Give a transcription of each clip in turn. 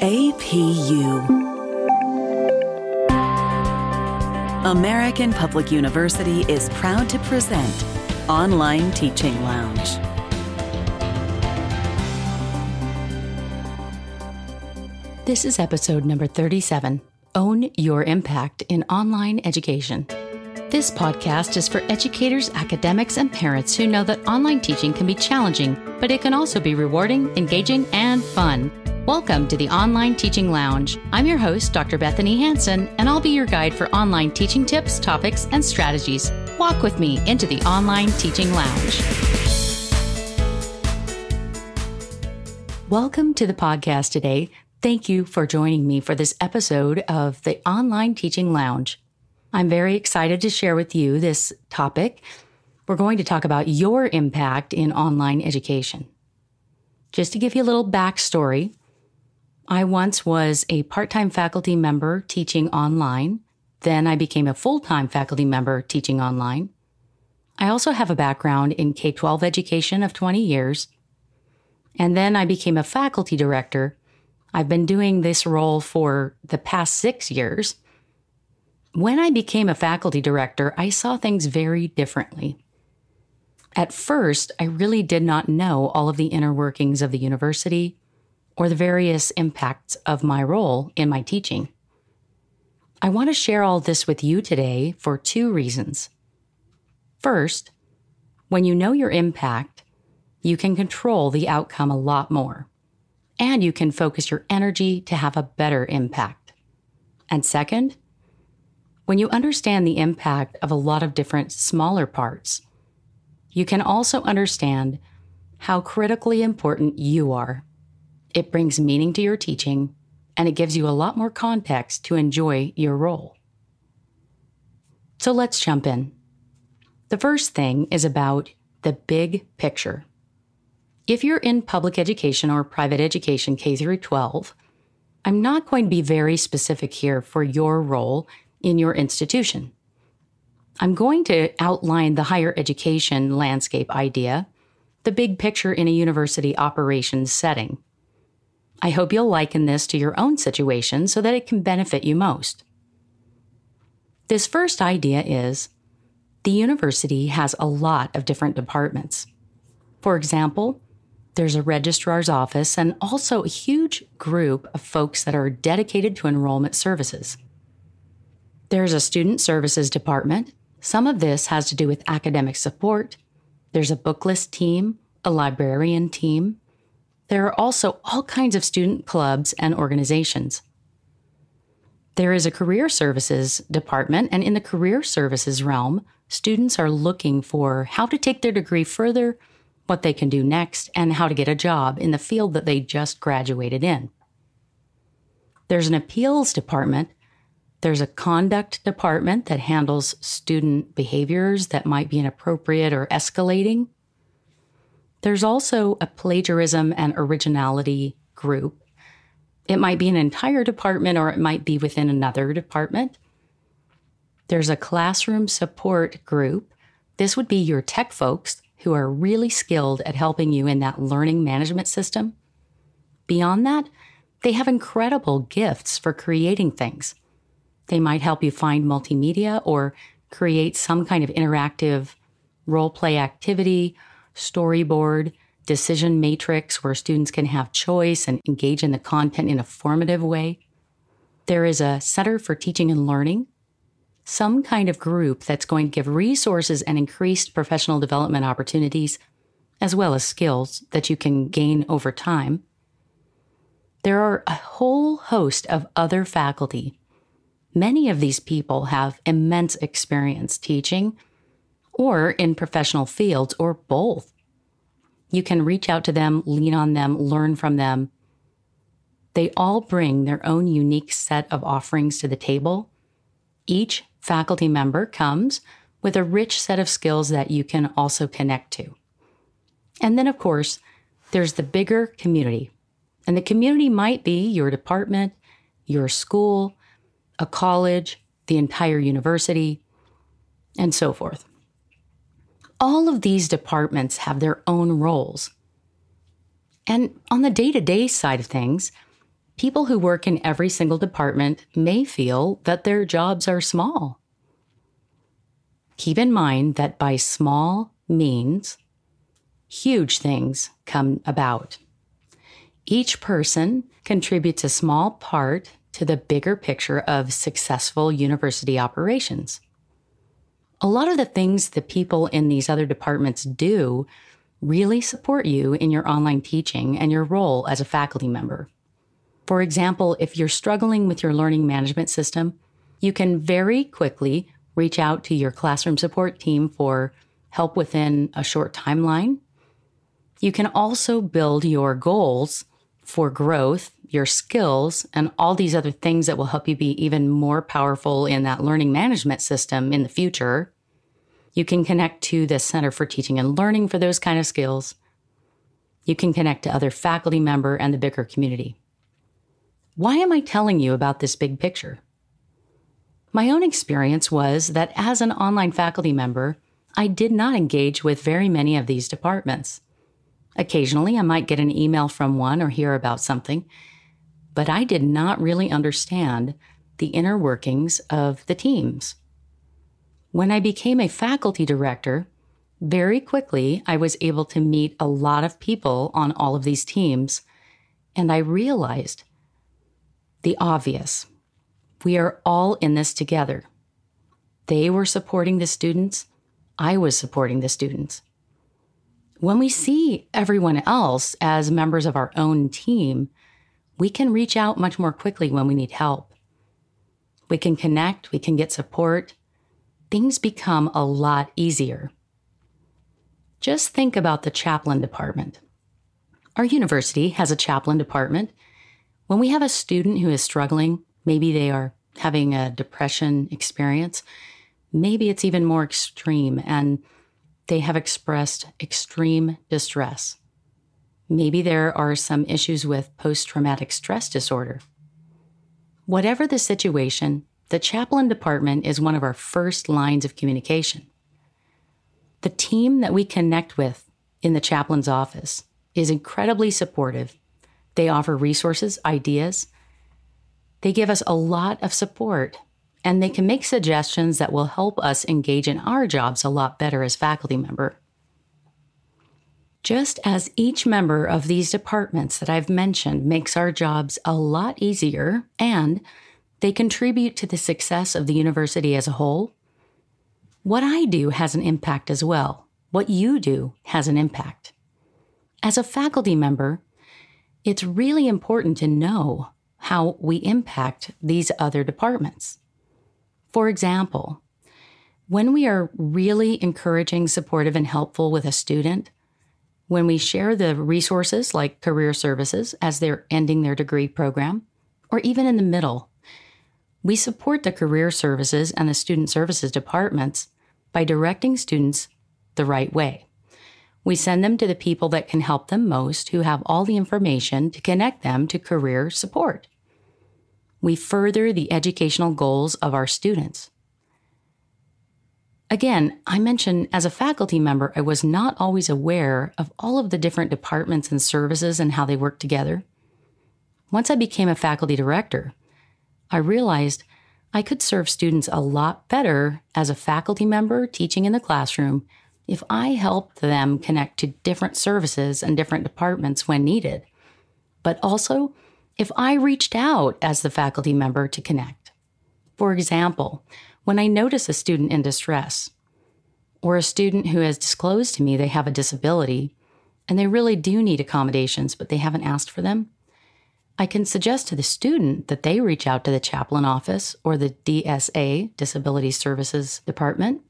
APU. American Public University is proud to present Online Teaching Lounge. This is episode number 37 Own Your Impact in Online Education. This podcast is for educators, academics, and parents who know that online teaching can be challenging, but it can also be rewarding, engaging, and fun. Welcome to the Online Teaching Lounge. I'm your host, Dr. Bethanie Hansen, and I'll be your guide for online teaching tips, topics, and strategies. Walk with me into the Online Teaching Lounge. Welcome to the podcast today. Thank you for joining me for this episode of the Online Teaching Lounge. I'm very excited to share with you this topic. We're going to talk about your impact in online education. Just to give you a little backstory, I once was a part time faculty member teaching online. Then I became a full time faculty member teaching online. I also have a background in K 12 education of 20 years. And then I became a faculty director. I've been doing this role for the past six years. When I became a faculty director, I saw things very differently. At first, I really did not know all of the inner workings of the university or the various impacts of my role in my teaching. I want to share all this with you today for two reasons. First, when you know your impact, you can control the outcome a lot more, and you can focus your energy to have a better impact. And second, when you understand the impact of a lot of different smaller parts, you can also understand how critically important you are. It brings meaning to your teaching and it gives you a lot more context to enjoy your role. So let's jump in. The first thing is about the big picture. If you're in public education or private education K through 12, I'm not going to be very specific here for your role in your institution. I'm going to outline the higher education landscape idea, the big picture in a university operations setting. I hope you'll liken this to your own situation so that it can benefit you most. This first idea is the university has a lot of different departments. For example, there's a registrar's office and also a huge group of folks that are dedicated to enrollment services. There's a student services department. Some of this has to do with academic support. There's a book list team, a librarian team. There are also all kinds of student clubs and organizations. There is a career services department, and in the career services realm, students are looking for how to take their degree further, what they can do next, and how to get a job in the field that they just graduated in. There's an appeals department there's a conduct department that handles student behaviors that might be inappropriate or escalating. There's also a plagiarism and originality group. It might be an entire department or it might be within another department. There's a classroom support group. This would be your tech folks who are really skilled at helping you in that learning management system. Beyond that, they have incredible gifts for creating things. They might help you find multimedia or create some kind of interactive role play activity, storyboard, decision matrix where students can have choice and engage in the content in a formative way. There is a Center for Teaching and Learning, some kind of group that's going to give resources and increased professional development opportunities, as well as skills that you can gain over time. There are a whole host of other faculty Many of these people have immense experience teaching or in professional fields or both. You can reach out to them, lean on them, learn from them. They all bring their own unique set of offerings to the table. Each faculty member comes with a rich set of skills that you can also connect to. And then, of course, there's the bigger community. And the community might be your department, your school, a college, the entire university, and so forth. All of these departments have their own roles. And on the day to day side of things, People who work in every single department may feel that their jobs are small. Keep in mind that by small means, huge things come about. Each person contributes a small part to the bigger picture of successful university operations. A lot of the things the people in these other departments do really support you in your online teaching and your role as a faculty member. For example, if you're struggling with your learning management system, you can very quickly reach out to your classroom support team for help within a short timeline. You can also build your goals for growth, your skills, and all these other things that will help you be even more powerful in that learning management system in the future. You can connect to the Center for Teaching and Learning for those kind of skills. You can connect to other faculty member and the bigger community. Why am I telling you about this big picture? My own experience was that as an online faculty member, I did not engage with very many of these departments. Occasionally, I might get an email from one or hear about something, but I did not really understand the inner workings of the teams. When I became a faculty director, very quickly I was able to meet a lot of people on all of these teams, and I realized the obvious. We are all in this together. They were supporting the students. I was supporting the students. When we see everyone else as members of our own team, we can reach out much more quickly when we need help. We can connect, we can get support. Things become a lot easier. Just think about the chaplain department. Our university has a chaplain department when we have a student who is struggling, maybe they are having a depression experience, maybe it's even more extreme and they have expressed extreme distress. Maybe there are some issues with post traumatic stress disorder. Whatever the situation, the chaplain department is one of our first lines of communication. The team that we connect with in the chaplain's office is incredibly supportive they offer resources, ideas. They give us a lot of support, and they can make suggestions that will help us engage in our jobs a lot better as faculty member. Just as each member of these departments that I've mentioned makes our jobs a lot easier and they contribute to the success of the university as a whole, what I do has an impact as well. What you do has an impact. As a faculty member, it's really important to know how we impact these other departments. For example, when we are really encouraging, supportive, and helpful with a student, when we share the resources like career services as they're ending their degree program, or even in the middle, we support the career services and the student services departments by directing students the right way. We send them to the people that can help them most, who have all the information to connect them to career support. We further the educational goals of our students. Again, I mentioned as a faculty member, I was not always aware of all of the different departments and services and how they work together. Once I became a faculty director, I realized I could serve students a lot better as a faculty member teaching in the classroom if I helped them connect to different services and different departments when needed, but also if I reached out as the faculty member to connect. For example, when I notice a student in distress, or a student who has disclosed to me they have a disability and they really do need accommodations, but they haven't asked for them, I can suggest to the student that they reach out to the chaplain office or the DSA, Disability Services Department,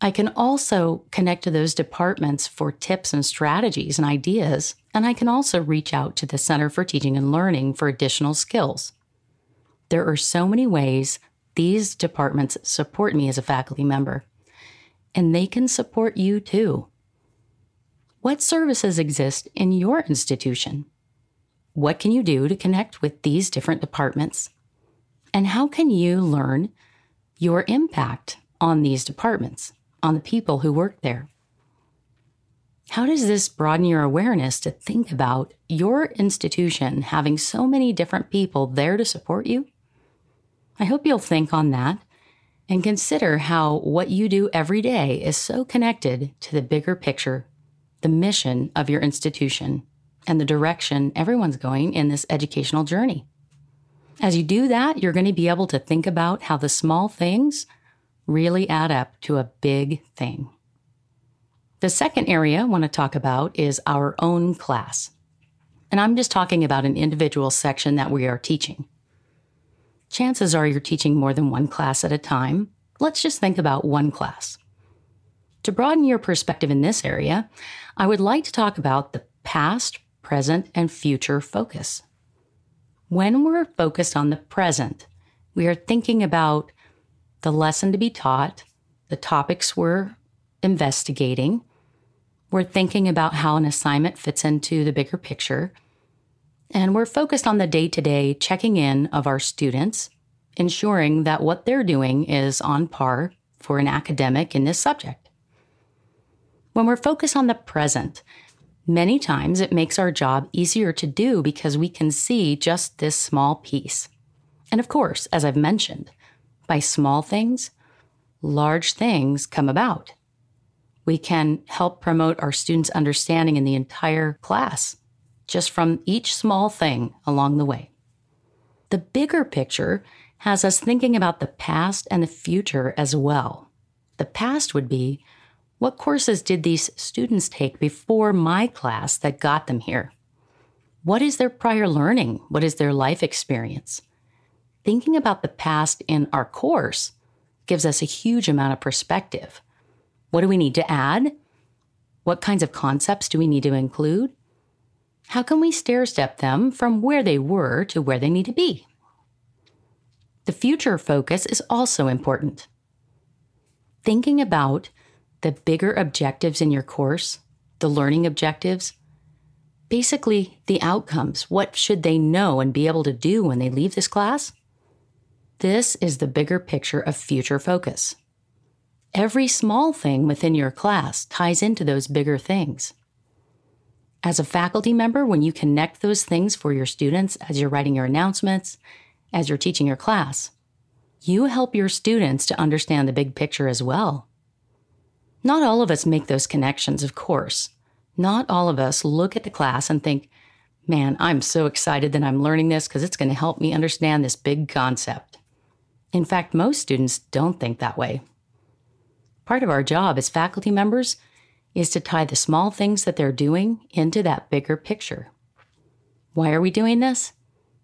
I can also connect to those departments for tips and strategies and ideas, and I can also reach out to the Center for Teaching and Learning for additional skills. There are so many ways these departments support me as a faculty member, and they can support you too. What services exist in your institution? What can you do to connect with these different departments? And how can you learn your impact on these departments? On the people who work there. How does this broaden your awareness to think about your institution having so many different people there to support you? I hope you'll think on that and consider how what you do every day is so connected to the bigger picture, the mission of your institution, and the direction everyone's going in this educational journey. As you do that, you're going to be able to think about how the small things really add up to a big thing. The second area I want to talk about is our own class. And I'm just talking about an individual section that we are teaching. Chances are you're teaching more than one class at a time. Let's just think about one class. To broaden your perspective in this area, I would like to talk about the past, present, and future focus. When we're focused on the present, we are thinking about the lesson to be taught, the topics we're investigating. We're thinking about how an assignment fits into the bigger picture. And we're focused on the day to day checking in of our students, ensuring that what they're doing is on par for an academic in this subject. When we're focused on the present, Many times it makes our job easier to do because we can see just this small piece. And of course, as I've mentioned, by small things, large things come about. We can help promote our students' understanding in the entire class just from each small thing along the way. The bigger picture has us thinking about the past and the future as well. The past would be what courses did these students take before my class that got them here? What is their prior learning? What is their life experience? Thinking about the past in our course gives us a huge amount of perspective. What do we need to add? What kinds of concepts do we need to include? How can we stair step them from where they were to where they need to be? The future focus is also important. Thinking about the bigger objectives in your course, the learning objectives, basically the outcomes. What should they know and be able to do when they leave this class? This is the bigger picture of future focus. Every small thing within your class ties into those bigger things. As a faculty member, when you connect those things for your students as you're writing your announcements, as you're teaching your class, you help your students to understand the big picture as well. Not all of us make those connections, of course. Not all of us look at the class and think, man, I'm so excited that I'm learning this because it's going to help me understand this big concept. In fact, most students don't think that way. Part of our job as faculty members is to tie the small things that they're doing into that bigger picture. Why are we doing this?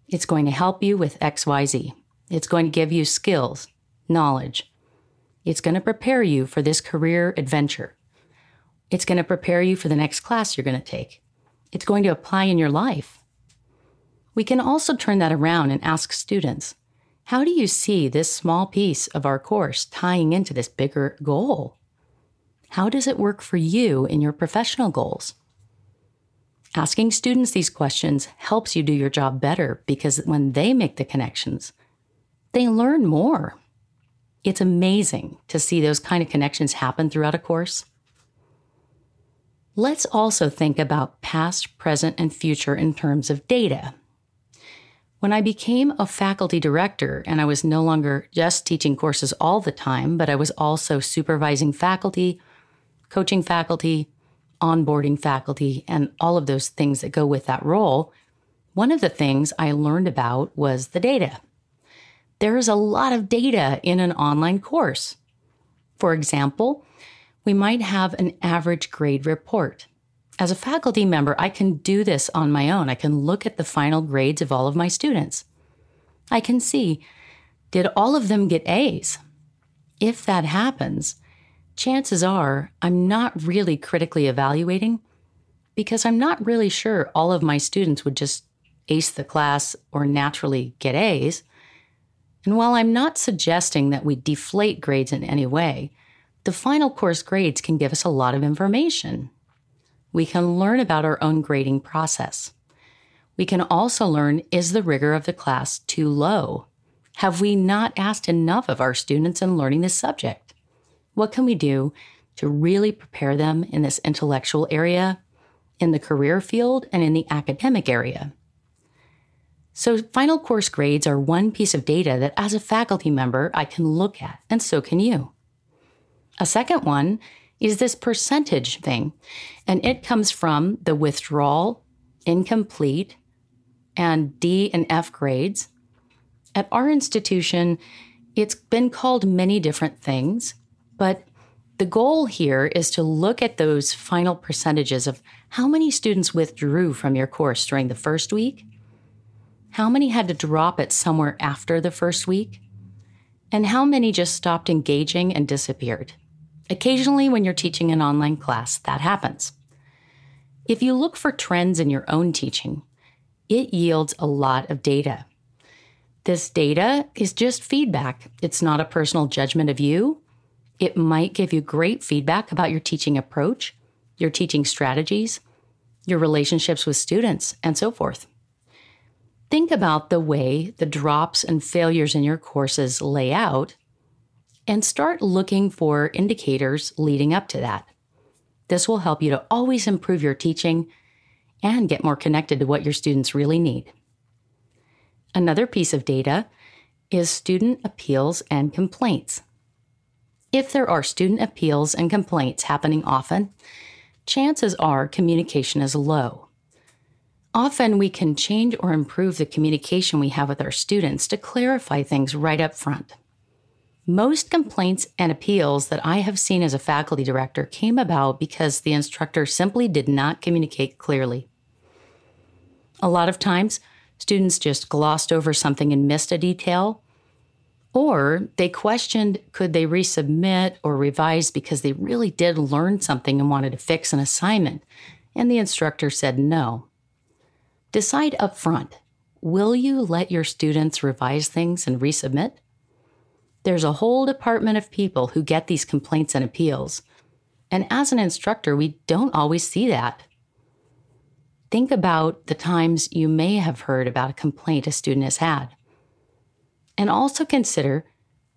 It's going to help you with XYZ. It's going to give you skills, knowledge, it's going to prepare you for this career adventure. It's going to prepare you for the next class you're going to take. It's going to apply in your life. We can also turn that around and ask students how do you see this small piece of our course tying into this bigger goal? How does it work for you in your professional goals? Asking students these questions helps you do your job better because when they make the connections, they learn more it's amazing to see those kind of connections happen throughout a course. Let's also think about past, present, and future in terms of data. When I became a faculty director and I was no longer just teaching courses all the time, but I was also supervising faculty, coaching faculty, onboarding faculty, and all of those things that go with that role, one of the things I learned about was the data there is a lot of data in an online course. For example, we might have an average grade report. As a faculty member, I can do this on my own. I can look at the final grades of all of my students. I can see did all of them get A's? If that happens, chances are I'm not really critically evaluating because I'm not really sure all of my students would just ace the class or naturally get A's. And while I'm not suggesting that we deflate grades in any way, the final course grades can give us a lot of information. We can learn about our own grading process. We can also learn is the rigor of the class too low? Have we not asked enough of our students in learning this subject? What can we do to really prepare them in this intellectual area, in the career field, and in the academic area. So, final course grades are one piece of data that as a faculty member I can look at, and so can you. A second one is this percentage thing, and it comes from the withdrawal, incomplete, and D and F grades. At our institution, it's been called many different things, but the goal here is to look at those final percentages of how many students withdrew from your course during the first week, how many had to drop it somewhere after the first week, and how many just stopped engaging and disappeared. Occasionally, when you're teaching an online class, that happens. If you look for trends in your own teaching, it yields a lot of data. This data is just feedback. It's not a personal judgment of you. It might give you great feedback about your teaching approach, your teaching strategies, your relationships with students, and so forth. Think about the way the drops and failures in your courses lay out and start looking for indicators leading up to that. This will help you to always improve your teaching and get more connected to what your students really need. Another piece of data is student appeals and complaints. If there are student appeals and complaints happening often, chances are communication is low. Often we can change or improve the communication we have with our students to clarify things right up front. Most complaints and appeals that I have seen as a faculty director came about because the instructor simply did not communicate clearly. A lot of times, students just glossed over something and missed a detail, or they questioned could they resubmit or revise because they really did learn something and wanted to fix an assignment, and the instructor said no. Decide up front will you let your students revise things and resubmit? There's a whole department of people who get these complaints and appeals. And as an instructor, we don't always see that. Think about the times you may have heard about a complaint a student has had. And also consider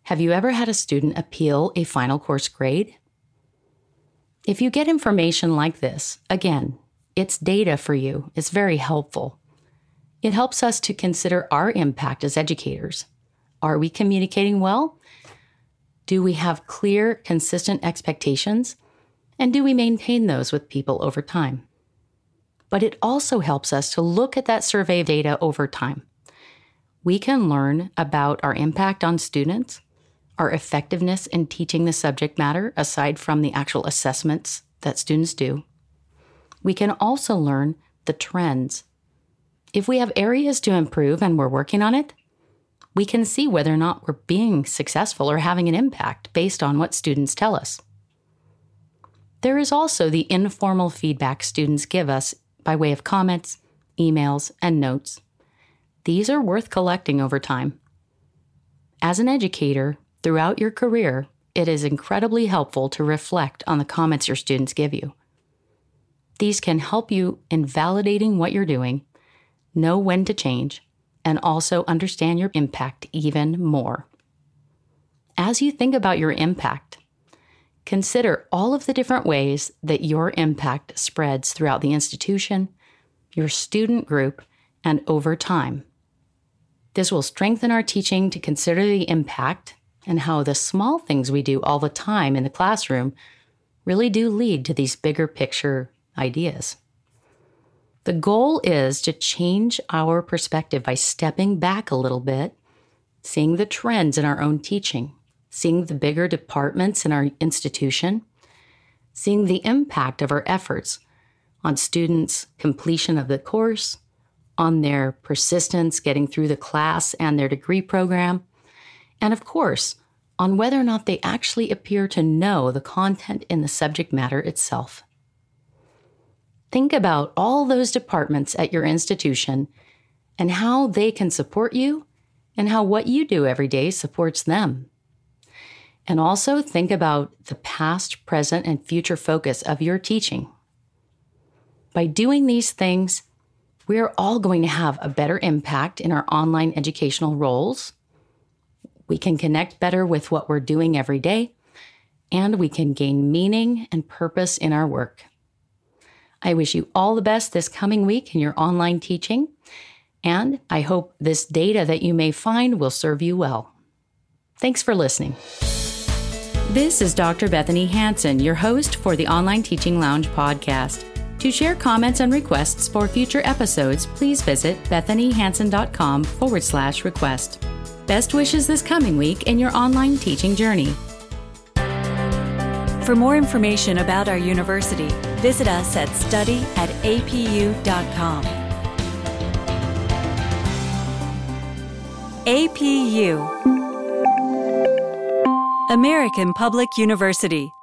have you ever had a student appeal a final course grade? If you get information like this, again, it's data for you, it's very helpful. It helps us to consider our impact as educators. Are we communicating well? Do we have clear, consistent expectations? And do we maintain those with people over time? But it also helps us to look at that survey data over time. We can learn about our impact on students, our effectiveness in teaching the subject matter, aside from the actual assessments that students do. We can also learn the trends. If we have areas to improve and we're working on it, we can see whether or not we're being successful or having an impact based on what students tell us. There is also the informal feedback students give us by way of comments, emails, and notes. These are worth collecting over time. As an educator, throughout your career, it is incredibly helpful to reflect on the comments your students give you. These can help you in validating what you're doing, know when to change, and also understand your impact even more. As you think about your impact, consider all of the different ways that your impact spreads throughout the institution, your student group, and over time. This will strengthen our teaching to consider the impact and how the small things we do all the time in the classroom really do lead to these bigger picture ideas. The goal is to change our perspective by stepping back a little bit, seeing the trends in our own teaching, seeing the bigger departments in our institution, seeing the impact of our efforts on students' completion of the course, on their persistence getting through the class and their degree program, and of course, on whether or not they actually appear to know the content in the subject matter itself. Think about all those departments at your institution and how they can support you and how what you do every day supports them. And also think about the past, present, and future focus of your teaching. By doing these things, we are all going to have a better impact in our online educational roles. We can connect better with what we're doing every day, and we can gain meaning and purpose in our work. I wish you all the best this coming week in your online teaching, and I hope this data that you may find will serve you well. Thanks for listening. This is Dr. Bethanie Hansen, your host for the Online Teaching Lounge podcast. To share comments and requests for future episodes, please visit bethaniehansen.com forward slash request. Best wishes this coming week in your online teaching journey. For more information about our university, visit us at study at apu.com. APU American Public University